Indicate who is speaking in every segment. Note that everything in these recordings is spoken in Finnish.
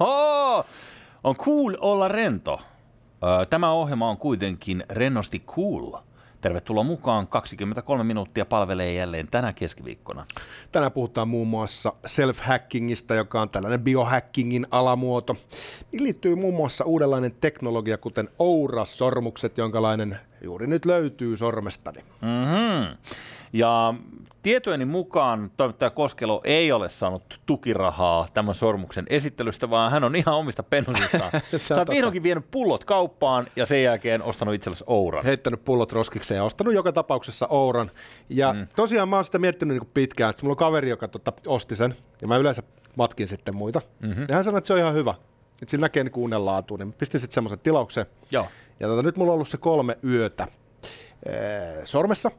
Speaker 1: Oh, on cool olla rento. Tämä ohjelma on kuitenkin rennosti cool. Tervetuloa mukaan. 23 minuuttia palvelee jälleen tänä keskiviikkona.
Speaker 2: Tänään puhutaan muun muassa self-hackingista, joka on tällainen biohackingin alamuoto. Niin liittyy muun muassa uudenlainen teknologia, kuten Oura-sormukset, jonkalainen juuri nyt löytyy sormestani.
Speaker 1: Mm-hmm. Ja tietojeni mukaan toimittaja Koskelo ei ole saanut tukirahaa tämän sormuksen esittelystä, vaan hän on ihan omista pennosistaan. Sä oot vihdoinkin vienyt pullot kauppaan ja sen jälkeen ostanut itsellesi Ouran.
Speaker 2: Heittänyt pullot roskikseen ja ostanut joka tapauksessa Ouran. Ja mm. tosiaan mä oon sitä miettinyt niin pitkään, että mulla on kaveri, joka tota, osti sen ja mä yleensä matkin sitten muita. Mm-hmm. Ja hän sanoi, että se on ihan hyvä. Että sillä näkee niin uuden laatuun, niin pistin sitten semmoisen tilaukseen.
Speaker 1: Joo.
Speaker 2: Ja tota, nyt mulla on ollut se kolme yötä ee, sormessa,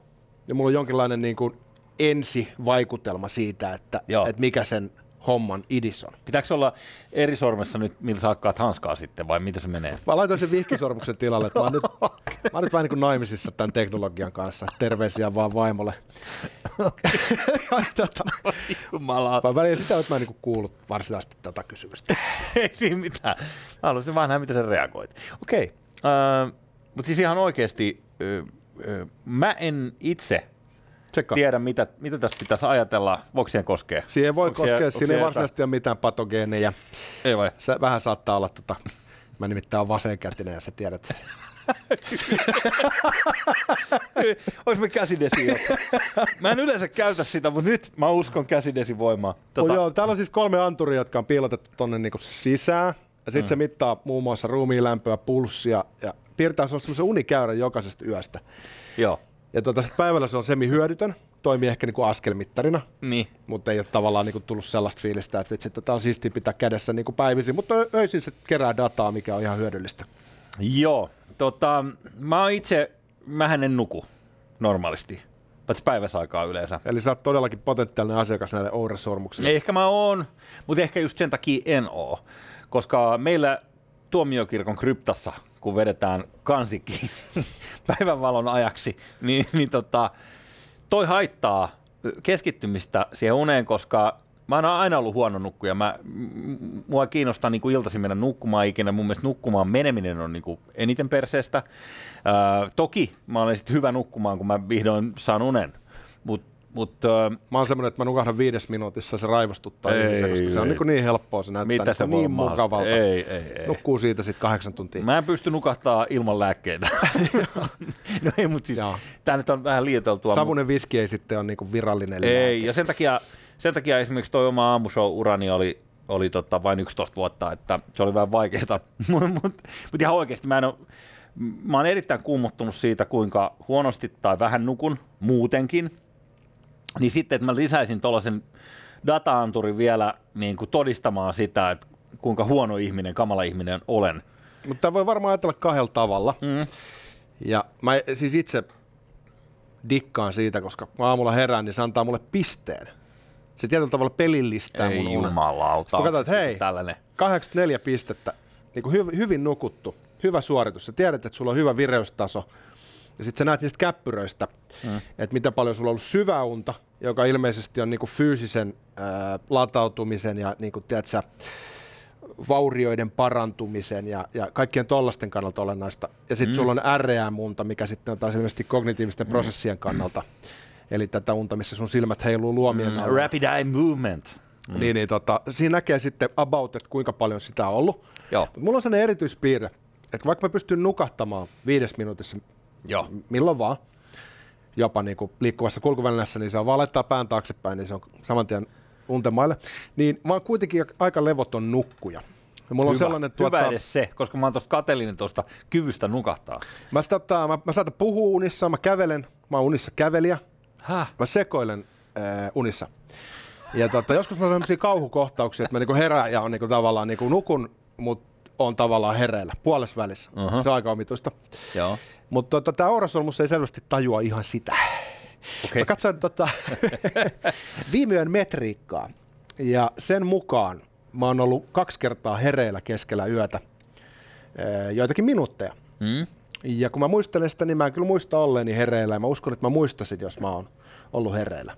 Speaker 2: ja mulla on jonkinlainen niin kuin ensivaikutelma siitä, että, että mikä sen homman idis on.
Speaker 1: Pitääkö olla eri sormessa nyt, millä sä hakkaat hanskaa sitten, vai mitä se menee?
Speaker 2: Mä laitoin sen vihkisormuksen tilalle, että mä oon nyt, mä oon nyt vähän niin kuin naimisissa tämän teknologian kanssa. Terveisiä vaan vaimolle. tota, mä välillä sitä, että mä en niin kuullut varsinaisesti tätä kysymystä.
Speaker 1: Ei siinä mitään. Haluaisin vaan nähdä, miten sä reagoit. Okei, okay. uh, mutta siis ihan oikeasti, uh, mä en itse Tsekka. tiedä, mitä, mitä tässä pitäisi ajatella. Voiko siihen koskea?
Speaker 2: Siihen voi Onko koskea, siellä, siinä ei varsinaisesti ole mitään patogeeneja.
Speaker 1: Ei vai?
Speaker 2: Se vähän saattaa olla, tota, mä nimittäin olen vasenkätinen ja sä tiedät.
Speaker 1: Olisi me käsidesi Mä en yleensä käytä sitä, mutta nyt mä uskon käsidesivoimaa.
Speaker 2: Tota... Oh, joo, täällä on siis kolme anturia, jotka on piilotettu tonne niinku sisään. Ja sitten mm. se mittaa muun muassa ruumiin lämpöä, pulssia ja piirtää semmoisen unikäyrän jokaisesta yöstä.
Speaker 1: Joo.
Speaker 2: Ja tuota, sit päivällä se on semi-hyödytön, toimii ehkä niinku askelmittarina,
Speaker 1: niin.
Speaker 2: mutta ei ole tavallaan niinku tullut sellaista fiilistä, että vitsi, tätä on siistiä pitää kädessä niinku päivisin, mutta öisin se kerää dataa, mikä on ihan hyödyllistä.
Speaker 1: Joo, tota, mä oon itse, mä en nuku normaalisti, paitsi päiväsaikaa yleensä.
Speaker 2: Eli sä oot todellakin potentiaalinen asiakas näille Oure-sormuksille.
Speaker 1: Ehkä mä oon, mutta ehkä just sen takia en oo, koska meillä tuomiokirkon kryptassa kun vedetään kansikin päivänvalon ajaksi, niin, niin tota, toi haittaa keskittymistä siihen uneen, koska mä oon aina ollut huono nukkuja. Mä, mua kiinnostaa niin kuin iltaisin mennä nukkumaan ikinä. Mun mielestä nukkumaan meneminen on niin kuin eniten perseestä. Ää, toki mä olen sitten hyvä nukkumaan, kun mä vihdoin saan unen. Mutta Mut,
Speaker 2: uh, mä oon semmoinen, että mä nukahdan viides minuutissa se raivostuttaa ei, ihmisiä, koska ei, se on niin, niin helppoa, se näyttää Mitä se niin mukavalta.
Speaker 1: Ei, ei, ei.
Speaker 2: Nukkuu siitä sitten kahdeksan tuntia.
Speaker 1: Mä en pysty nukahtaa ilman lääkkeitä. no ei, mutta siis, tää nyt on vähän liioteltua.
Speaker 2: Savunen viski ei sitten ole niinku virallinen
Speaker 1: Ei, lääke. ja sen takia, sen takia esimerkiksi toi oma aamushow-urani oli, oli tota vain 11 vuotta, että se oli vähän vaikeaa. Mutta mut, mut ihan oikeasti mä en ole, mä oon erittäin kuumottunut siitä, kuinka huonosti tai vähän nukun muutenkin – niin sitten, että mä lisäisin tuollaisen data-anturin vielä niin kuin todistamaan sitä, että kuinka huono ihminen, kamala ihminen olen.
Speaker 2: Mutta voi varmaan ajatella kahdella tavalla. Mm. Ja mä siis itse dikkaan siitä, koska mä aamulla herään, niin se antaa mulle pisteen. Se tietyllä tavalla pelillistää
Speaker 1: Ei
Speaker 2: mun
Speaker 1: jumalauta.
Speaker 2: Mä katsoin, että hei, tällainen. 84 pistettä, niin kuin hy- hyvin nukuttu, hyvä suoritus. Sä tiedät, että sulla on hyvä vireystaso, ja sitten sä näet niistä käppyröistä, mm. että mitä paljon sulla on ollut syväunta, joka ilmeisesti on niinku fyysisen ää, latautumisen ja niinku, tiedätkö, vaurioiden parantumisen ja, ja kaikkien tollasten kannalta olennaista. Ja sitten mm. sulla on REM-unta, mikä sitten on taas ilmeisesti kognitiivisten mm. prosessien kannalta. Eli tätä unta, missä sun silmät heiluu luomien mm,
Speaker 1: Rapid eye movement.
Speaker 2: Mm. Niin, niin tota, siinä näkee sitten about, että kuinka paljon sitä on ollut.
Speaker 1: Joo.
Speaker 2: Mut mulla on sellainen erityispiirre, että vaikka mä pystyn nukahtamaan viides minuutissa
Speaker 1: Joo.
Speaker 2: milloin vaan, jopa niin kuin liikkuvassa kulkuvälineessä, niin se on vaan laittaa pään taaksepäin, niin se on saman tien untemaille. Niin mä oon kuitenkin aika levoton nukkuja.
Speaker 1: Ja mulla hyvä, on sellainen, tuota, hyvä edes se, koska mä oon tuosta katelinen tuosta kyvystä nukahtaa.
Speaker 2: Mä, sitä, mä, mä saatan puhua unissa, mä kävelen, mä oon unissa kävelijä. Häh? Mä sekoilen äh, unissa. Ja tota, joskus mä oon sellaisia kauhukohtauksia, että mä niinku herään ja on niinku tavallaan niinku nukun, mutta on tavallaan hereillä puolessa välissä. Uh-huh. Se on aika omituista.
Speaker 1: Joo.
Speaker 2: Mutta tota, tämä Ourasolmus ei selvästi tajua ihan sitä. Okay. Mä katsoin tota, viime yön metriikkaa ja sen mukaan mä oon ollut kaksi kertaa hereillä keskellä yötä joitakin minuutteja. Mm. Ja kun mä muistelen sitä, niin mä en kyllä muista olleeni hereillä ja mä uskon, että mä muistasin, jos mä oon ollut hereillä.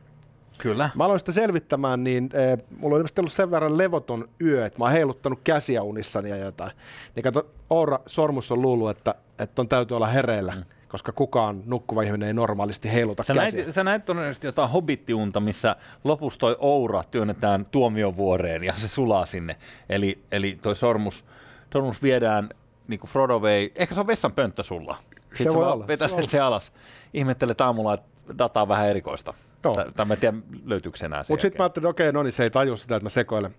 Speaker 1: Kyllä.
Speaker 2: Mä aloin sitä selvittämään, niin eh, mulla on ilmeisesti ollut sen verran levoton yö, että mä oon heiluttanut käsiä unissani ja jotain. Niin kato, Oura Sormus on luullut, että, että on täytyy olla hereillä, mm. koska kukaan nukkuva ihminen ei normaalisti heiluta
Speaker 1: Sä
Speaker 2: käsiä.
Speaker 1: näit, sä näit todennäköisesti jotain hobittiunta, missä lopussa toi Oura työnnetään tuomiovuoreen ja se sulaa sinne. Eli, eli toi sormus, sormus viedään niin kuin Frodo vei, ehkä se on vessan pönttö sulla. Sitten
Speaker 2: voi
Speaker 1: sä
Speaker 2: olla,
Speaker 1: vetää
Speaker 2: se voi
Speaker 1: se alas. Ihmettelet aamulla, että data on vähän erikoista.
Speaker 2: Joo.
Speaker 1: Tai, tai mä en tiedä, löytyykö se enää
Speaker 2: Mutta sitten mä ajattelin, että okei, no niin se ei taju sitä, että mä sekoilen.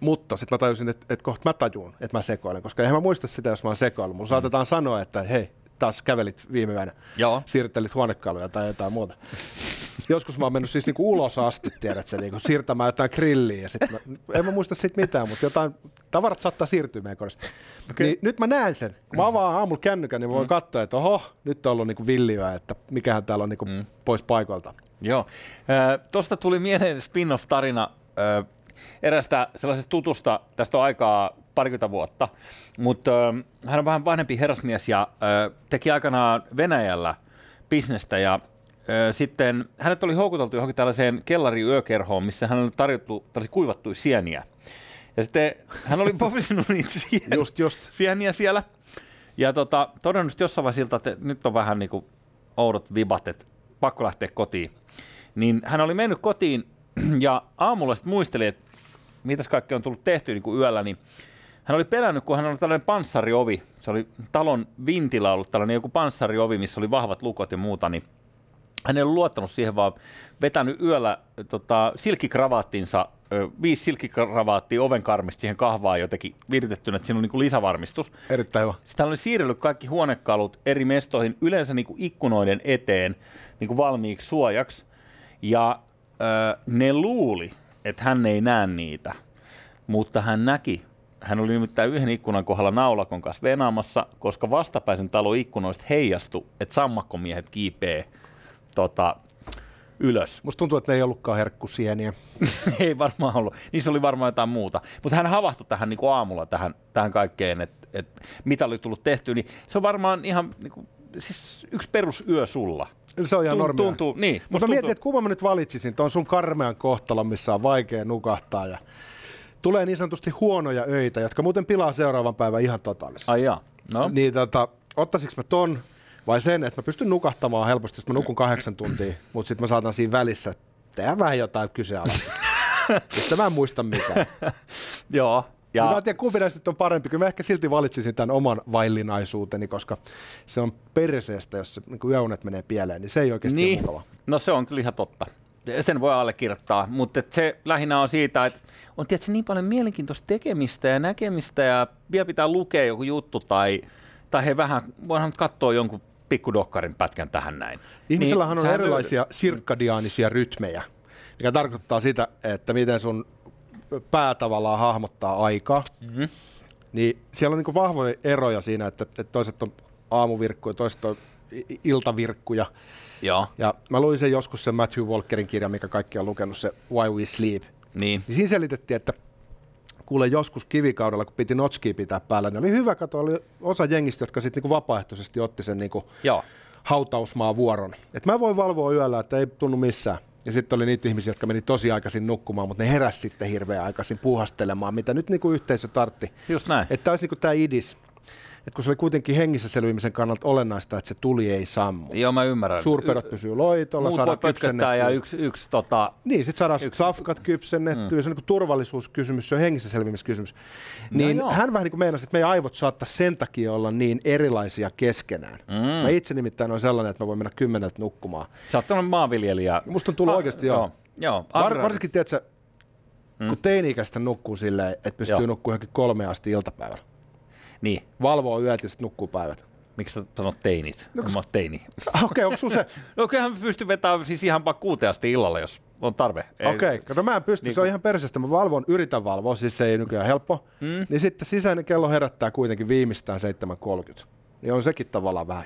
Speaker 2: Mutta sitten mä tajusin, että, että kohta mä tajuun, että mä sekoilen, koska eihän mä muista sitä, jos mä oon sekoillut. Mulla saatetaan sanoa, että hei, taas kävelit viime yönä,
Speaker 1: Joo.
Speaker 2: siirtelit huonekaluja tai jotain muuta. Joskus mä oon mennyt siis niinku ulos asti, tiedät sä, niinku siirtämään jotain grilliä. Ja sit mä, en mä muista siitä mitään, mutta jotain tavarat saattaa siirtyä meidän kodissa. Okay. Niin, nyt mä näen sen. Kun mä avaan aamulla kännykän, niin mä voin mm. katsoa, että oho, nyt on ollut niinku villiä, että mikähän täällä on niinku mm. pois paikoilta.
Speaker 1: Joo. Tuosta tuli mieleen spin-off-tarina ö, erästä sellaisesta tutusta, tästä on aikaa parikymmentä vuotta, mutta ö, hän on vähän vanhempi herrasmies ja ö, teki aikanaan Venäjällä bisnestä ja sitten hänet oli houkuteltu johonkin tällaiseen kellariyökerhoon, missä hän oli tarjottu tällaisia kuivattuja sieniä. Ja sitten hän oli povisinut niitä sieniä,
Speaker 2: Just, just.
Speaker 1: sieniä siellä ja tota, todennut jossain vaiheessa siltä, että nyt on vähän niin kuin oudot vibat, että pakko lähteä kotiin. Niin hän oli mennyt kotiin ja aamulla sitten muisteli, että mitäs kaikki on tullut tehty niin kuin yöllä, niin hän oli pelännyt, kun hän oli tällainen panssariovi. Se oli talon vintillä ollut tällainen joku panssariovi, missä oli vahvat lukot ja muuta, niin hän ei ollut luottanut siihen, vaan vetänyt yöllä tota, silkkikravaattinsa, ö, viisi silkkikravaattia oven karmista siihen kahvaan jotenkin viritettynä, että siinä oli niin lisävarmistus.
Speaker 2: Erittäin hyvä.
Speaker 1: Sitten hän oli siirrellyt kaikki huonekalut eri mestoihin, yleensä niin kuin ikkunoiden eteen niin kuin valmiiksi suojaksi. Ja ö, ne luuli, että hän ei näe niitä, mutta hän näki. Hän oli nimittäin yhden ikkunan kohdalla naulakon kanssa venaamassa, koska vastapäisen talon ikkunoista heijastui, että sammakkomiehet kiipee tota, ylös.
Speaker 2: Musta tuntuu, että ne ei ollutkaan herkkusieniä.
Speaker 1: ei varmaan ollut. Niissä oli varmaan jotain muuta. Mutta hän havahtui tähän niin kuin aamulla tähän, tähän kaikkeen, että et, mitä oli tullut tehtyä. Niin se on varmaan ihan niin kuin, siis yksi perusyö sulla.
Speaker 2: Se on ihan
Speaker 1: Tun-
Speaker 2: normia.
Speaker 1: tuntuu, niin.
Speaker 2: Mutta mietin,
Speaker 1: tuntuu-
Speaker 2: että kumman mä nyt valitsisin. Tuon sun karmean kohtalon, missä on vaikea nukahtaa ja tulee niin sanotusti huonoja öitä, jotka muuten pilaa seuraavan päivän ihan totaalisesti.
Speaker 1: Ai jaa. No,
Speaker 2: Niin tota, ottaisinko mä ton vai sen, että mä pystyn nukahtamaan helposti, että mä nukun kahdeksan tuntia, mutta sitten mä saatan siinä välissä tehdä vähän jotain kyseenalaista. Sitten mä en muista mitään.
Speaker 1: joo.
Speaker 2: Ja. Mä en tiedä, kumpi näistä nyt on parempi. Kyllä mä ehkä silti valitsisin tämän oman vaillinaisuuteni, koska se on perseestä, jos se, niin yöunet menee pieleen, niin se ei oikeasti
Speaker 1: niin,
Speaker 2: ole mukava.
Speaker 1: no se on kyllä ihan totta. Sen voi allekirjoittaa, mutta se lähinnä on siitä, että on tietysti niin paljon mielenkiintoista tekemistä ja näkemistä ja vielä pitää lukea joku juttu tai, tai he vähän, voidaan katsoa jonkun pikkudokkarin pätkän tähän näin.
Speaker 2: Ihmisillähän on
Speaker 1: sähän
Speaker 2: erilaisia sirkkadiaanisia rytmejä, mikä tarkoittaa sitä, että miten sun pää tavallaan hahmottaa aikaa.
Speaker 1: Mm-hmm.
Speaker 2: Niin siellä on niin vahvoja eroja siinä, että, että toiset on aamuvirkkuja, toiset on iltavirkkuja.
Speaker 1: Joo,
Speaker 2: Ja mä luin sen joskus sen Matthew Walkerin kirjan, mikä kaikki on lukenut, se Why We Sleep.
Speaker 1: niin.
Speaker 2: Niin siinä selitettiin, että kuule joskus kivikaudella, kun piti notskia pitää päällä, niin oli hyvä katsoa, oli osa jengistä, jotka sitten niinku vapaaehtoisesti otti sen niinku
Speaker 1: Joo.
Speaker 2: hautausmaa vuoron. Et mä voin valvoa yöllä, että ei tunnu missään. Ja sitten oli niitä ihmisiä, jotka meni tosi aikaisin nukkumaan, mutta ne heräsi sitten hirveän aikaisin puuhastelemaan, mitä nyt niinku yhteisö tartti.
Speaker 1: Just näin.
Speaker 2: Että tämä olisi niinku tämä idis. Et kun se oli kuitenkin hengissä selviämisen kannalta olennaista, että se tuli ei sammu.
Speaker 1: Joo, mä ymmärrän.
Speaker 2: Suurpedot pysyy loitolla,
Speaker 1: Muut
Speaker 2: saadaan
Speaker 1: pötköttää ja
Speaker 2: kypsennettyä.
Speaker 1: yksi, yksi tota,
Speaker 2: Niin, sitten saadaan
Speaker 1: Yksi-
Speaker 2: safkat kypsennettyä, mm. se on niin turvallisuuskysymys, se on hengissä selviämiskysymys.
Speaker 1: No
Speaker 2: Niin
Speaker 1: joo.
Speaker 2: hän vähän niin kuin meinasi, että meidän aivot saattaa sen takia olla niin erilaisia keskenään. Mm. Mä itse nimittäin on sellainen, että mä voin mennä kymmeneltä nukkumaan.
Speaker 1: sä oot maanviljelijä.
Speaker 2: Musta on tullut
Speaker 1: Ah,
Speaker 2: oikeasti joo.
Speaker 1: Joo, joo.
Speaker 2: Var, varsinkin, tiedätkö, mm. kun teini-ikäistä nukkuu silleen, että pystyy nukkumaan johonkin kolme asti iltapäivällä.
Speaker 1: Niin,
Speaker 2: Valvoo yöt ja sitten nukkuu päivät.
Speaker 1: miksi sä sanot teinit? No, mä oon teini.
Speaker 2: Okei, okay, onko sun se?
Speaker 1: No kyllähän mä pystyn vetämään siis ihan vaan kuuteen asti illalla, jos on tarve. Ei-
Speaker 2: Okei, okay. kato mä en pysty, niin se on ihan perseestä. Mä valvon, yritän valvoa, siis se ei nykyään helppo. Mm. Niin sitten sisäinen kello herättää kuitenkin viimeistään 7.30. Niin on sekin tavallaan vähän.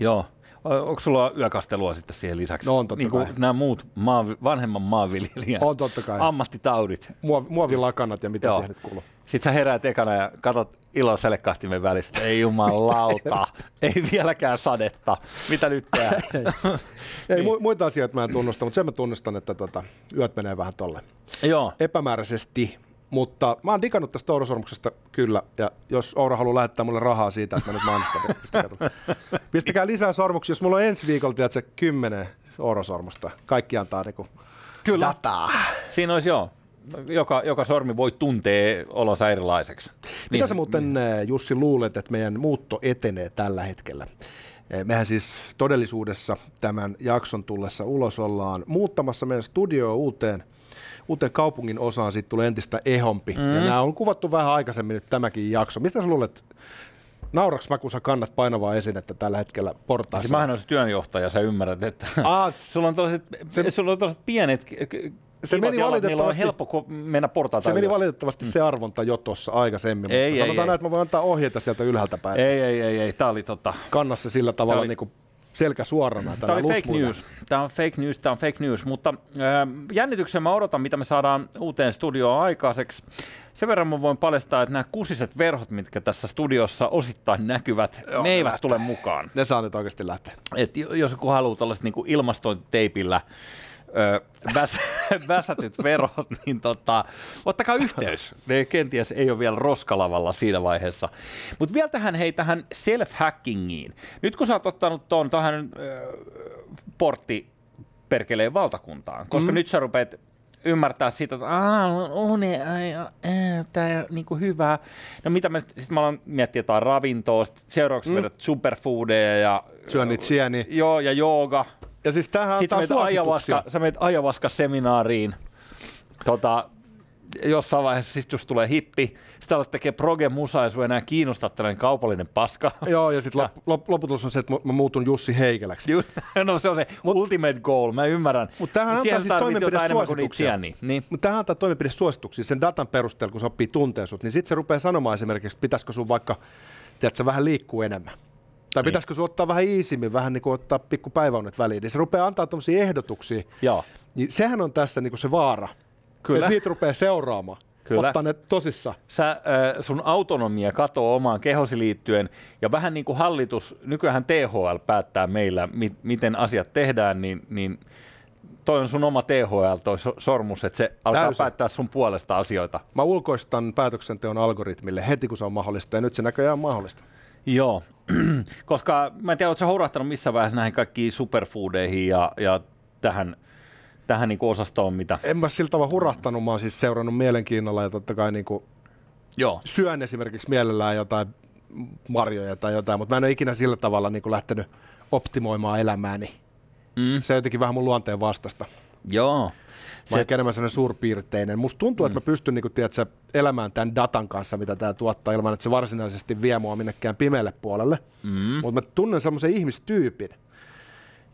Speaker 1: Joo. Onko sulla yökastelua sitten siihen lisäksi?
Speaker 2: No on totta
Speaker 1: niin kuin
Speaker 2: kai.
Speaker 1: nämä muut maavi, vanhemman maanviljelijän
Speaker 2: On totta kai.
Speaker 1: ammattitaudit.
Speaker 2: Muov, muovilakanat ja mitä
Speaker 1: Joo.
Speaker 2: siihen nyt kuuluu.
Speaker 1: Sitten sä heräät ekana ja katot ilon selekahtimen välistä. Ei jumalauta, ei vieläkään sadetta. Mitä nyt tehdään?
Speaker 2: Ei,
Speaker 1: Niin.
Speaker 2: mu- muita asioita mä en tunnusta, mutta sen mä tunnustan, että tota, yöt menee vähän tolle
Speaker 1: Joo,
Speaker 2: epämääräisesti. Mutta mä oon digannut tästä Ouro-sormuksesta kyllä, ja jos Ouro haluaa lähettää mulle rahaa siitä, että mä nyt mainostan, niin pistäkää, pistäkää lisää sormuksia. Jos mulla on ensi viikolla, tiedätkö, kymmenen Ouro-sormusta. Kaikki antaa niinku
Speaker 1: kyllä.
Speaker 2: dataa.
Speaker 1: Siinä olisi joo. Joka, joka sormi voi tuntea olonsa erilaiseksi.
Speaker 2: Mitä
Speaker 1: Niin,
Speaker 2: sä muuten, eh, Jussi, luulet, että meidän muutto etenee tällä hetkellä? Eh, Mehän siis todellisuudessa tämän jakson tullessa ulos ollaan muuttamassa meidän studioa uuteen, uuteen kaupungin osaan, siitä tulee entistä ehompi. Mm. Ja nämä on kuvattu vähän aikaisemmin nyt tämäkin jakso. Mistä sä luulet, nauraks mä, kun sä kannat painavaa esinettä tällä hetkellä portaassa?
Speaker 1: Siis mähän olisin työnjohtaja, sä ymmärrät, että
Speaker 2: Aa,
Speaker 1: sulla on tollaset, se, sulla on tollaset pienet
Speaker 2: Se meni
Speaker 1: jalat, niillä on
Speaker 2: valitettavasti-
Speaker 1: helppo mennä portaita
Speaker 2: se meni
Speaker 1: ylös.
Speaker 2: valitettavasti se arvonta jo tuossa aikaisemmin,
Speaker 1: Ei,
Speaker 2: mutta
Speaker 1: ei,
Speaker 2: sanotaan
Speaker 1: ei.
Speaker 2: näin, että mä voin antaa ohjeita sieltä ylhäältä päin.
Speaker 1: Ei, ei, ei, ei. Tää oli tota,
Speaker 2: Kanna se sillä tavalla
Speaker 1: oli-
Speaker 2: niin kuin selkä suorana.
Speaker 1: Tämä oli fake news. Tämä on fake news, tämä on fake news, mutta äh, jännityksen mä odotan, mitä me saadaan uuteen studioon aikaiseksi. Sen verran mä voin paljastaa, että nämä kusiset verhot, mitkä tässä studiossa osittain näkyvät,
Speaker 2: Joo,
Speaker 1: ne eivät
Speaker 2: lähtee.
Speaker 1: tule mukaan.
Speaker 2: Ne saa nyt oikeasti lähteä.
Speaker 1: Et jo- jos joku haluaa tällaiset niin ilmastointiteipillä ö, väs, väsätyt verot, niin tota, ottakaa yhteys. Ne kenties ei ole vielä roskalavalla siinä vaiheessa. Mutta vielä tähän, hei, tähän self-hackingiin. Nyt kun sä oot ottanut tuon tähän ö, portti perkeleen valtakuntaan, koska mm. nyt sä rupeat ymmärtää sitä, että aah, on tämä niinku hyvä. No mitä me, sitten mä alan miettiä jotain ravintoa, sit seuraavaksi mm. vedät superfoodeja ja...
Speaker 2: Syön niitä sieniä.
Speaker 1: Joo, ja jooga.
Speaker 2: Ja siis tämähän
Speaker 1: Sitten menet ajavaska, sä menet ajavaska-seminaariin. Tota, jossain vaiheessa sitten just tulee hippi, sitten alat tekee proge-musaa ja sua enää kiinnostaa tällainen kaupallinen paska.
Speaker 2: Joo, ja sitten lop, lop, loputus on se, että mä muutun Jussi Heikäläksi.
Speaker 1: Ju- no se on se ultimate goal, mä ymmärrän.
Speaker 2: Mut tämähän
Speaker 1: Mut
Speaker 2: antaa siis toimenpidesuosituksia.
Speaker 1: sieniä. Niin.
Speaker 2: Mutta tähän antaa toimenpidesuosituksia sen datan perusteella, kun se oppii tunteen sut, niin sitten se rupeaa sanomaan esimerkiksi, että pitäisikö sun vaikka, tiedätkö, vähän liikkuu enemmän. Tai
Speaker 1: Niin.
Speaker 2: pitäisikö sun ottaa vähän iisimmin, vähän niin kuin ottaa pikku päiväunet väliin. Niin se rupeaa antaa tämmöisiä ehdotuksia.
Speaker 1: Joo,
Speaker 2: Niin sehän on tässä niin kuin se vaara.
Speaker 1: Kyllä.
Speaker 2: Että niitä rupeaa seuraamaan.
Speaker 1: Kyllä.
Speaker 2: Ottaa ne tosissaan.
Speaker 1: sä, äh, sun autonomia katoo omaan kehosi liittyen, ja vähän niin kuin hallitus, nykyään THL päättää meillä, mi- miten asiat tehdään, niin, niin toi on sun oma THL, toi so- sormus, että se alkaa
Speaker 2: Täysin.
Speaker 1: päättää sun puolesta asioita.
Speaker 2: Mä ulkoistan päätöksenteon algoritmille heti, kun se on mahdollista, ja nyt se näköjään on mahdollista.
Speaker 1: Joo, koska mä en tiedä, sä hurahtanut missä vaiheessa näihin kaikkiin superfoodeihin ja, ja tähän, tähän niin osastoon, mitä...
Speaker 2: En mä sillä tavalla hurahtanut, mä oon siis seurannut mielenkiinnolla, ja totta kai niin kuin
Speaker 1: Joo,
Speaker 2: syön esimerkiksi mielellään jotain marjoja tai jotain, mutta mä en ole ikinä sillä tavalla niin kuin lähtenyt optimoimaan elämääni.
Speaker 1: mm,
Speaker 2: Se on jotenkin vähän mun luonteen vastasta.
Speaker 1: joo.
Speaker 2: Oon ehkä enemmän sellainen suurpiirteinen. Musta tuntuu, mm. että mä pystyn niin kuin, tiedätkö, elämään tämän datan kanssa, mitä tämä tuottaa, ilman että se varsinaisesti vie mua minnekään pimeälle puolelle.
Speaker 1: Mm.
Speaker 2: Mutta mä tunnen semmoisen ihmistyypin,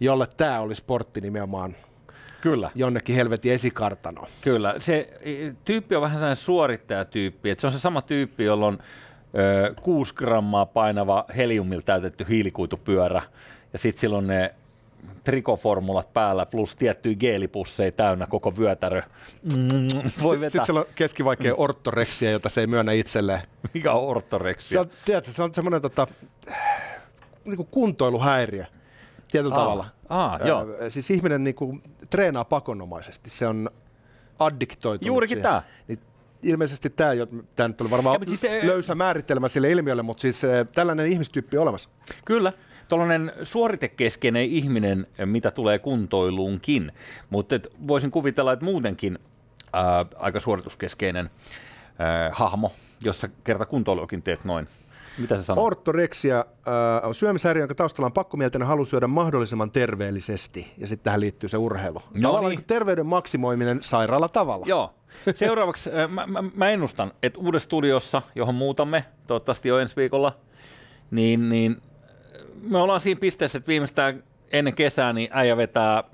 Speaker 2: jolle tämä oli sportti nimenomaan
Speaker 1: Kyllä.
Speaker 2: jonnekin helvetin esikartanoon.
Speaker 1: Kyllä, se tyyppi on vähän sellainen suorittajatyyppi, että se on se sama tyyppi, jolla on ö, 6 grammaa painava heliumilla täytetty hiilikuitupyörä, ja sitten sillä on ne trikoformulat päällä, plus tiettyjä geelipusseja täynnä koko vyötärö. Mm, voi vetää.
Speaker 2: Sitten siellä on keskivaikea ortoreksia, jota se ei myönnä itselleen.
Speaker 1: Mikä on
Speaker 2: Se
Speaker 1: ortoreksia?
Speaker 2: on, tiedätkö, se on semmoinen tota, niin kuin kuntoiluhäiriö tietyllä tavalla.
Speaker 1: Aa, joo.
Speaker 2: Ö, siis ihminen niin kuin, treenaa pakonomaisesti. Se on addiktoitunut
Speaker 1: Juurikin
Speaker 2: siihen.
Speaker 1: tämä.
Speaker 2: Niin ilmeisesti tämä, tämä nyt oli varmaan
Speaker 1: Ja, siis se-
Speaker 2: löysä määritelmä sille ilmiölle, mutta siis tällainen ihmistyyppi on olemassa.
Speaker 1: Kyllä, tuollainen suoritekeskeinen ihminen, mitä tulee kuntoiluunkin, mutta et voisin kuvitella, että muutenkin ää, aika suorituskeskeinen ää, hahmo, jossa kerta kuntoiluakin teet noin. Mitä se sanoo?
Speaker 2: Ortoreksia äh, on syömishäiriö, jonka taustalla on pakkomielteinen halu syödä mahdollisimman terveellisesti. Ja sitten tähän liittyy se urheilu.
Speaker 1: No
Speaker 2: Tavallaan
Speaker 1: niin.
Speaker 2: niin kuin terveyden maksimoiminen sairaalla tavalla.
Speaker 1: Joo. Seuraavaksi mä, mä, mä ennustan, että uudessa studiossa, johon muutamme, toivottavasti jo ensi viikolla, niin, niin me ollaan siinä pisteessä, että viimeistään ennen kesää niin äijä vetää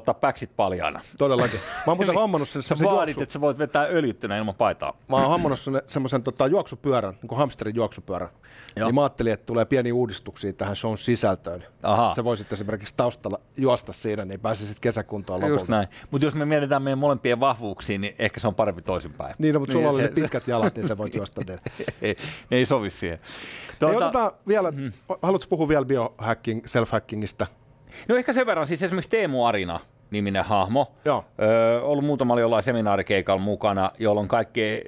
Speaker 1: tota, päksit paljaana.
Speaker 2: Todellakin. Mä oon muuten hommannut sen
Speaker 1: Sä vaadit,
Speaker 2: juoksu...
Speaker 1: että sä voit vetää öljyttynä ilman paitaa.
Speaker 2: Mä oon hommannut sen- semmoisen tota, juoksupyörän, niin kuin hamsterin juoksupyörän.
Speaker 1: Joo.
Speaker 2: Niin mä ajattelin, että tulee pieni uudistuksia tähän shown sisältöön.
Speaker 1: Ahaa.
Speaker 2: Sä voisit esimerkiksi taustalla juosta siinä, niin pääsisit kesäkuntoon
Speaker 1: Just
Speaker 2: lopulta.
Speaker 1: näin. Mutta jos me mietitään meidän molempien vahvuuksiin, niin ehkä se on parempi toisinpäin.
Speaker 2: Niin, no, mutta sulla oli
Speaker 1: se-
Speaker 2: ne pitkät jalat, niin sä voit juosta ne.
Speaker 1: ei, ne ei sovi siihen.
Speaker 2: Tuota,
Speaker 1: Tuota,
Speaker 2: otetaan vielä, mm. haluatko puhua vielä biohacking, self-hackingista?
Speaker 1: No ehkä sen verran, siis esimerkiksi Teemu Arina niminen hahmo,
Speaker 2: Joo.
Speaker 1: Öö, ollut muutamalla jollain seminaarikeikalla mukana, jolloin kaikki,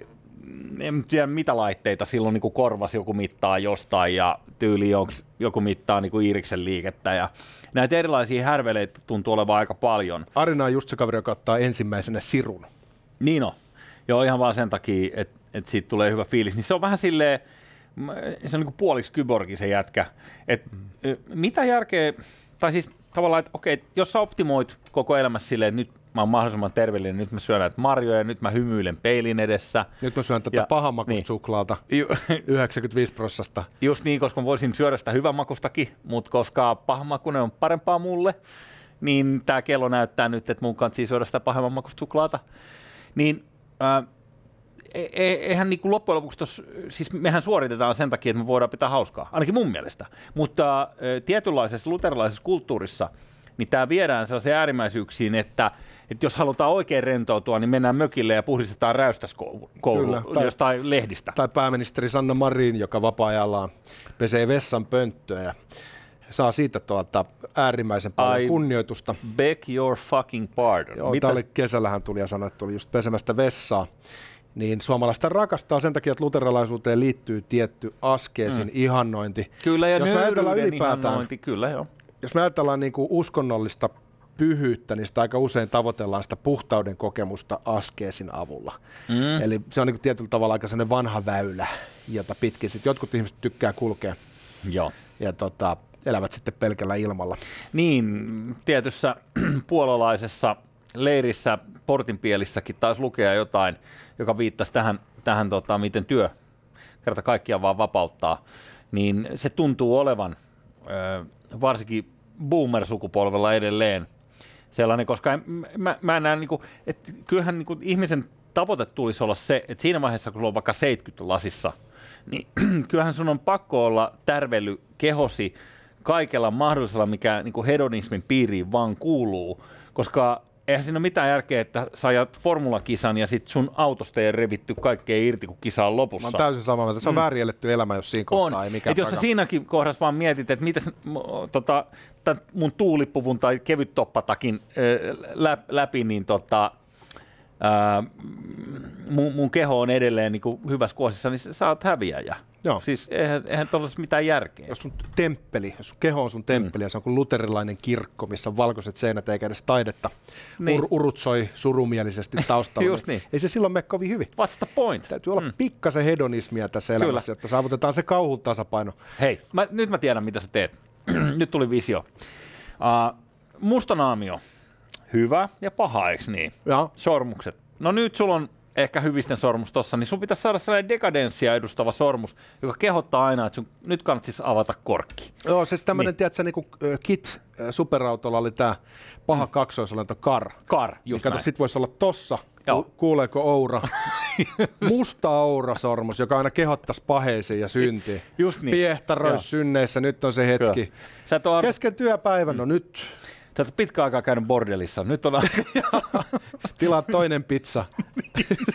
Speaker 1: en tiedä mitä laitteita silloin niin korvasi joku mittaa jostain ja tyyli onks joku mittaa niin kuin Iiriksen liikettä ja näitä erilaisia härveleitä tuntuu olevan aika paljon.
Speaker 2: Arina on just se kaveri, joka ottaa ensimmäisenä sirun.
Speaker 1: Niin on. Joo, ihan vaan sen takia, että et siitä tulee hyvä fiilis. Niin se on vähän silleen, se on niin kuin puoliksi kyborgi se jätkä. Et, ö, mitä järkeä, tai siis tavallaan, että okei, jos sä optimoit koko elämässä silleen, että nyt mä oon mahdollisimman terveellinen, nyt mä syön näitä marjoja, nyt mä hymyilen peilin edessä.
Speaker 2: Nyt mä syön tätä
Speaker 1: Ja-
Speaker 2: pahanmakuista
Speaker 1: niin.
Speaker 2: niin. suklaata,
Speaker 1: Ju,
Speaker 2: 95 prosentista.
Speaker 1: just niin, koska mä voisin syödä sitä hyvänmakustakin, mutta koska pahanmakuinen on parempaa mulle, niin tämä kello näyttää nyt, että mun kanssa syödä sitä pahemmanmakuista suklaata. Niin ää, e- e- eihän niin kuin loppujen lopuksi, tos, siis mehän suoritetaan sen takia, että me voidaan pitää hauskaa, ainakin mun mielestä. Mutta ä, tietynlaisessa luterilaisessa kulttuurissa, niin tämä viedään sellaisiin äärimmäisyyksiin, että, että jos halutaan oikein rentoutua, niin mennään mökille ja puhdistetaan räystäskoulu
Speaker 2: Kyllä, tai-
Speaker 1: jostain lehdistä.
Speaker 2: Tai pääministeri Sanna Marin, joka vapaa-ajallaan pesee vessan pönttöä ja saa siitä tuota äärimmäisen paljon
Speaker 1: Ai-
Speaker 2: kunnioitusta.
Speaker 1: Beg your fucking pardon.
Speaker 2: Joo, Mitä? Oli, kesällähän tuli ja sanoi, että tuli just pesemästä vessaa. Niin suomalaista rakastaa sen takia, että luterilaisuuteen liittyy tietty askeesin mm. ihannointi.
Speaker 1: Kyllä, ja
Speaker 2: Jos me ajatellaan ylipäätään-
Speaker 1: ihannointi, kyllä joo.
Speaker 2: Jos me ajatellaan niin kuin uskonnollista pyhyyttä, niin sitä aika usein tavoitellaan sitä puhtauden kokemusta askeesin avulla.
Speaker 1: Mm.
Speaker 2: Eli se on niin kuin tietyllä tavalla aika sellainen vanha väylä, jota pitkin sit jotkut ihmiset tykkää kulkea
Speaker 1: Joo.
Speaker 2: ja tota, elävät sitten pelkällä ilmalla.
Speaker 1: Niin, tietyssä puolalaisessa leirissä portinpielissäkin taisi lukea jotain, joka viittasi tähän, tähän tota, miten työ kerta kaikkiaan vaan vapauttaa, niin se tuntuu olevan varsinkin boomer-sukupolvella edelleen sellainen, koska en, mä, mä näen, niin kuin, että kyllähän niin kuin ihmisen tavoite tulisi olla se, että siinä vaiheessa, kun sulla on vaikka 70 lasissa, niin kyllähän sun on pakko olla tärvelly kehosi kaikella mahdollisella, mikä niin kuin hedonismin piiriin vaan kuuluu, koska eihän siinä ole mitään järkeä, että sä ajat formulakisan ja sit sun autosta ei revitty kaikkea irti, kun kisa on
Speaker 2: Mä
Speaker 1: lopussa.
Speaker 2: oon täysin samaa mieltä. Se on mm. väärin eletty elämä, jos siinä kohtaa
Speaker 1: On.
Speaker 2: ei mikään
Speaker 1: Et jos sä siinäkin kohdassa vaan mietit, että mitäs m- tota, mun tuulippuvun tai kevyt toppatakin lä- läpi, niin tota, ää, mun, mun keho on edelleen niin kuin hyvässä kuosissa, niin sä oot häviäjä.
Speaker 2: Joo.
Speaker 1: Siis eihän, eihän tuollaisessa mitään järkeä.
Speaker 2: jos sun temppeli, jos sun keho on sun temppeli mm. ja se on kuin luterilainen kirkko, missä on valkoiset seinät eikä edes taidetta,
Speaker 1: Niin.
Speaker 2: niin. Ur- urutsoi surumielisesti taustalla,
Speaker 1: Just niin.
Speaker 2: ei se silloin mene kovin hyvin.
Speaker 1: What's the point?
Speaker 2: Täytyy olla mm. pikkasen hedonismia tässä elämässä, jotta saavutetaan se kauhun tasapaino.
Speaker 1: Hei, mä, nyt mä tiedän, mitä sä teet. nyt tuli visio. Uh, mustanaamio. Hyvä ja paha, eikö niin?
Speaker 2: Ja,
Speaker 1: Sormukset. No nyt sulla on ehkä hyvisten sormus tossa, niin sun pitäisi saada sellainen dekadenssia edustava sormus, joka kehottaa aina, että sun nyt kannattaisi avata korkki.
Speaker 2: joo, siis tämmöinen,
Speaker 1: Niin.
Speaker 2: niin. tiedätkö, niin kuin Kit superautolla oli tämä paha mm. kaksoisolento Kar.
Speaker 1: Kar,
Speaker 2: Niin
Speaker 1: just
Speaker 2: kato,
Speaker 1: näin.
Speaker 2: sit voisi olla tossa,
Speaker 1: Joo.
Speaker 2: ku- kuuleeko Oura. Musta Oura-sormus, joka aina kehottaisi paheisiin ja syntiin.
Speaker 1: Just niin.
Speaker 2: Piehtarois
Speaker 1: Joo.
Speaker 2: synneissä, nyt on se hetki.
Speaker 1: Kyllä. Sä
Speaker 2: Kesken työpäivän, no nyt
Speaker 1: sä ole pitkä aikaa käynyt bordellissa. Nyt on
Speaker 2: tilaa toinen pizza.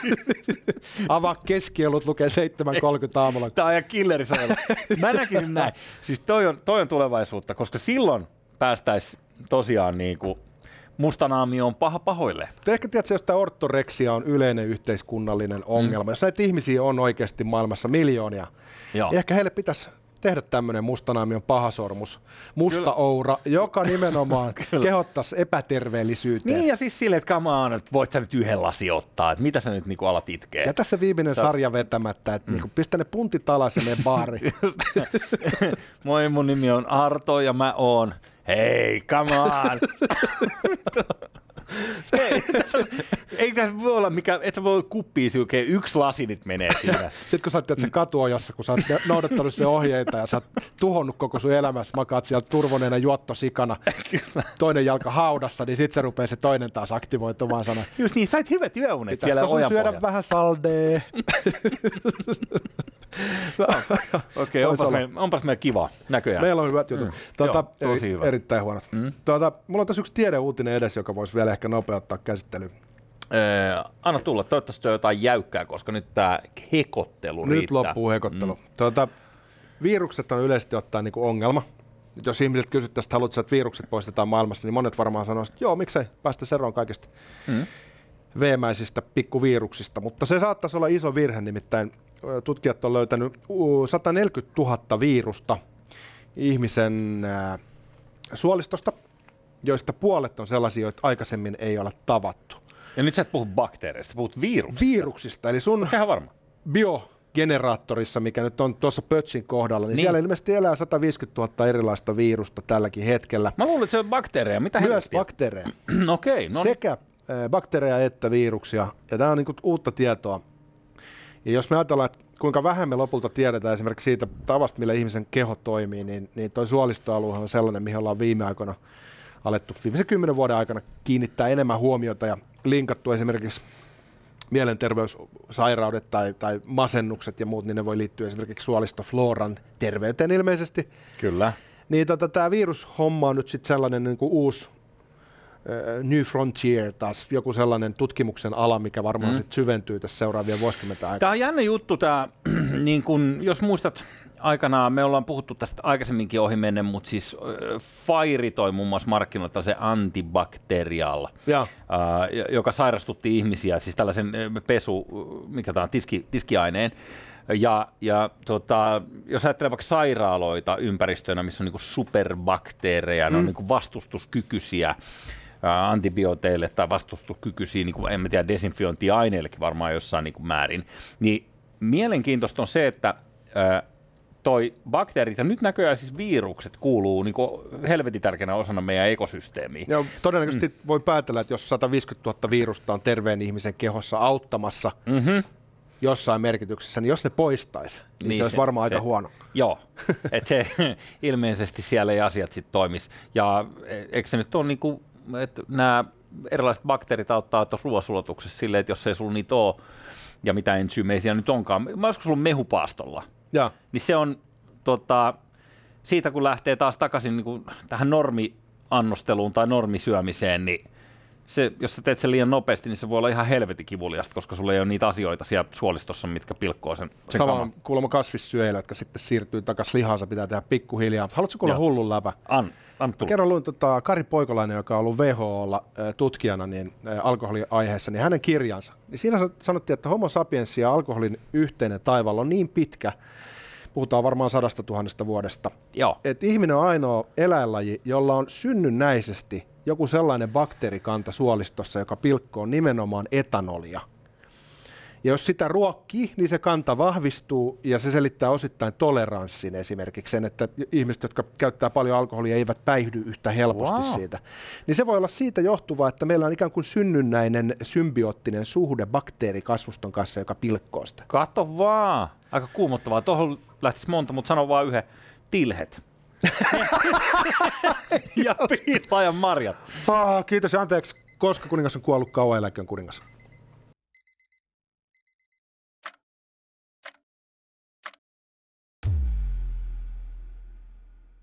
Speaker 2: Avaa keskielut, lukee 7.30 aamulla.
Speaker 1: Tämä on ihan killerisojalla. Mä näkisin näin. Siis toi on, toi on tulevaisuutta, koska silloin päästäisiin tosiaan niin kuin mustanaamio on paha pahoille.
Speaker 2: Te ehkä tiedätkö, jos tämä ortoreksia on yleinen yhteiskunnallinen ongelma, mm. jos näitä ihmisiä on oikeasti maailmassa miljoonia,
Speaker 1: Joo.
Speaker 2: niin ehkä heille pitäisi tehdä tämmöinen mustanaamion pahasormus, musta
Speaker 1: Kyllä.
Speaker 2: oura, joka nimenomaan kehottaisi epäterveellisyyteen.
Speaker 1: Niin ja siis silleen, että come on, että voit sä nyt yhden lasi ottaa, että mitä sä nyt niinku alat itkeä.
Speaker 2: Ja tässä viimeinen
Speaker 1: Sä-
Speaker 2: sarja vetämättä, että mm. niinku, pistä ne puntit alas ja baariin.
Speaker 1: Moi, mun nimi on Arto ja mä oon. Hei, come on! Ei tässä voi olla mikä, et sä voi kuppiin sylkeä, yksi lasi nyt menee siinä.
Speaker 2: Sitten kun sä oot, että se katuojassa, kun sä oot noudattanut se ohjeita ja sä oot tuhonnut koko sun elämässä, makaat siellä turvoneena juottosikana, toinen jalka haudassa, niin sit se rupeaa se toinen taas aktivoitumaan sana.
Speaker 1: Just niin, sait hyvät yöunet siellä
Speaker 2: Pitäisikö sun
Speaker 1: ojan
Speaker 2: syödä vähän saldee?
Speaker 1: Okei,
Speaker 2: Vois
Speaker 1: onpas, meillä, onpas meillä kiva näköjään.
Speaker 2: Meillä on hyvät jutut.
Speaker 1: Mm.
Speaker 2: Tuota,
Speaker 1: Joo, tosi
Speaker 2: eri,
Speaker 1: hyvä.
Speaker 2: Erittäin huonot.
Speaker 1: Mm.
Speaker 2: Tuota, mulla on tässä yksi tiedeuutinen edessä, joka voisi vielä ehkä nopeuttaa käsittelyä.
Speaker 1: Öö, anna tulla, toivottavasti on jotain jäykkää, koska nyt tämä hekottelu
Speaker 2: Nyt
Speaker 1: riittää.
Speaker 2: loppuu hekottelu. Mm. Tuota, virukset on yleisesti ottaen niin ongelma. Jos ihmiset kysyttäisiin, että haluatko, että virukset poistetaan maailmasta, niin monet varmaan sanoisivat, että joo, miksei, päästä eroon kaikista
Speaker 1: Mm.
Speaker 2: veemäisistä pikkuviruksista. Mutta se saattaisi olla iso virhe, nimittäin tutkijat on löytänyt uu, 140 000 virusta ihmisen suolistosta, joista puolet on sellaisia, joita aikaisemmin ei ole tavattu.
Speaker 1: Ja nyt sä et puhu bakteereista, puhut viruksista.
Speaker 2: Viruksista, eli sun
Speaker 1: Sehän varma.
Speaker 2: biogeneraattorissa, mikä nyt on tuossa Pötsin kohdalla, niin,
Speaker 1: Niin.
Speaker 2: siellä ilmeisesti elää 150 000 erilaista virusta tälläkin hetkellä.
Speaker 1: Mä luulen, että se on bakteereja. Mitä
Speaker 2: Myös
Speaker 1: helvettiä?
Speaker 2: bakteereja.
Speaker 1: Okei, no niin.
Speaker 2: Sekä bakteereja että viruksia. Ja tämä on niinku uutta tietoa. Ja jos me ajatellaan, että kuinka vähän me lopulta tiedetään esimerkiksi siitä tavasta, millä ihmisen keho toimii, niin, niin toi suolistoalue on sellainen, mihin ollaan viime aikoina alettu viimeisen kymmenen vuoden aikana kiinnittää enemmän huomiota ja linkattu esimerkiksi mielenterveyssairaudet tai, tai masennukset ja muut, niin ne voi liittyä esimerkiksi suolistofloran terveyteen ilmeisesti.
Speaker 1: Kyllä.
Speaker 2: Niin tota, tämä virushomma on nyt sitten sellainen niin kuin uusi New Frontier taas, joku sellainen tutkimuksen ala, mikä varmaan
Speaker 1: Mm.
Speaker 2: mm. sitten syventyy tässä seuraavien vuosikymmenten aikana.
Speaker 1: Tämä on jännä juttu, tämä, niin kun, jos muistat aikanaan, me ollaan puhuttu tästä aikaisemminkin ohi menen, mutta siis Fire toi muun muassa markkinoilla se antibacterial,
Speaker 2: Ja,
Speaker 1: äh, joka sairastutti ihmisiä, siis tällaisen pesu, mikä tämä on, tiski, tiskiaineen. Ja, ja tota, jos ajattelee vaikka sairaaloita ympäristöinä, missä on niinku superbakteereja, mm. ne on niinku vastustuskykyisiä ää, antibiooteille tai vastustuskykyisiä, niin kuin, en mä tiedä, desinfiointiaineillekin varmaan jossain niin kuin määrin, niin mielenkiintoista on se, että ää, toi bakteerit ja nyt näköjään siis virukset kuuluu niin helvetin tärkeänä osana meidän ekosysteemiä.
Speaker 2: ja todennäköisesti mm. voi päätellä, että jos 150 000 virusta on terveen ihmisen kehossa auttamassa
Speaker 1: Mm-hmm.
Speaker 2: jossain merkityksessä, niin jos ne poistaisi, niin,
Speaker 1: Niin
Speaker 2: niin se olisi
Speaker 1: se-
Speaker 2: varmaan
Speaker 1: se-
Speaker 2: aika huono.
Speaker 1: Joo, että se ilmeisesti siellä ei asiat sitten toimis. Ja e- eikö se nyt ole niin kuin, että nämä erilaiset bakteerit auttaa tuossa ruoansulatuksessa silleen, että jos ei sulla niitä ole, ja mitä entsyymeisiä siellä nyt onkaan. Mä olisiko sulla mehupaastolla?
Speaker 2: Ja,
Speaker 1: Niin se on tota, siitä kun lähtee taas takaisin niin kuin tähän normiannosteluun tai normisyömiseen, niin se, jos sä teet sen liian nopeasti, niin se voi olla ihan helvetin kivuliasta, koska sulla ei ole niitä asioita siellä suolistossa, mitkä pilkkoo sen, sen
Speaker 2: sama
Speaker 1: kaman.
Speaker 2: kuulemma kasvissyöjillä, jotka sitten siirtyy takaisin lihansa, pitää tehdä pikkuhiljaa. Haluatko kuulla
Speaker 1: Joo.
Speaker 2: hullun läpä?
Speaker 1: An, an.
Speaker 2: Kerran luin tota, Kari Poikolainen, joka on ollut WHOlla äh, tutkijana niin, äh, alkoholiaiheessa, niin hänen kirjansa. Niin siinä sa- sanottiin, että homo sapiens ja alkoholin yhteinen taival on niin pitkä, puhutaan varmaan sadasta tuhannesta vuodesta,
Speaker 1: Joo.
Speaker 2: että ihminen on ainoa eläinlaji, jolla on synnynnäisesti joku sellainen bakteerikanta suolistossa, joka pilkkoo nimenomaan etanolia. Ja jos sitä ruokkii, niin se kanta vahvistuu ja se selittää osittain toleranssin esimerkiksi sen, että ihmiset, jotka käyttää paljon alkoholia, eivät päihdy yhtä helposti
Speaker 1: Wow.
Speaker 2: siitä. Niin se voi olla siitä johtuva, että meillä on ikään kuin synnynnäinen symbioottinen suhde bakteerikasvuston kanssa, joka pilkkoo sitä.
Speaker 1: Kato vaan. Aika kuumottavaa. Tuohon lähtisi monta, mutta sano vaan yhden. Tilhet. Ja piilaajan marjat.
Speaker 2: Ah, kiitos ja anteeksi, koska kuningas on kuollut, kauan eläköön kuningas.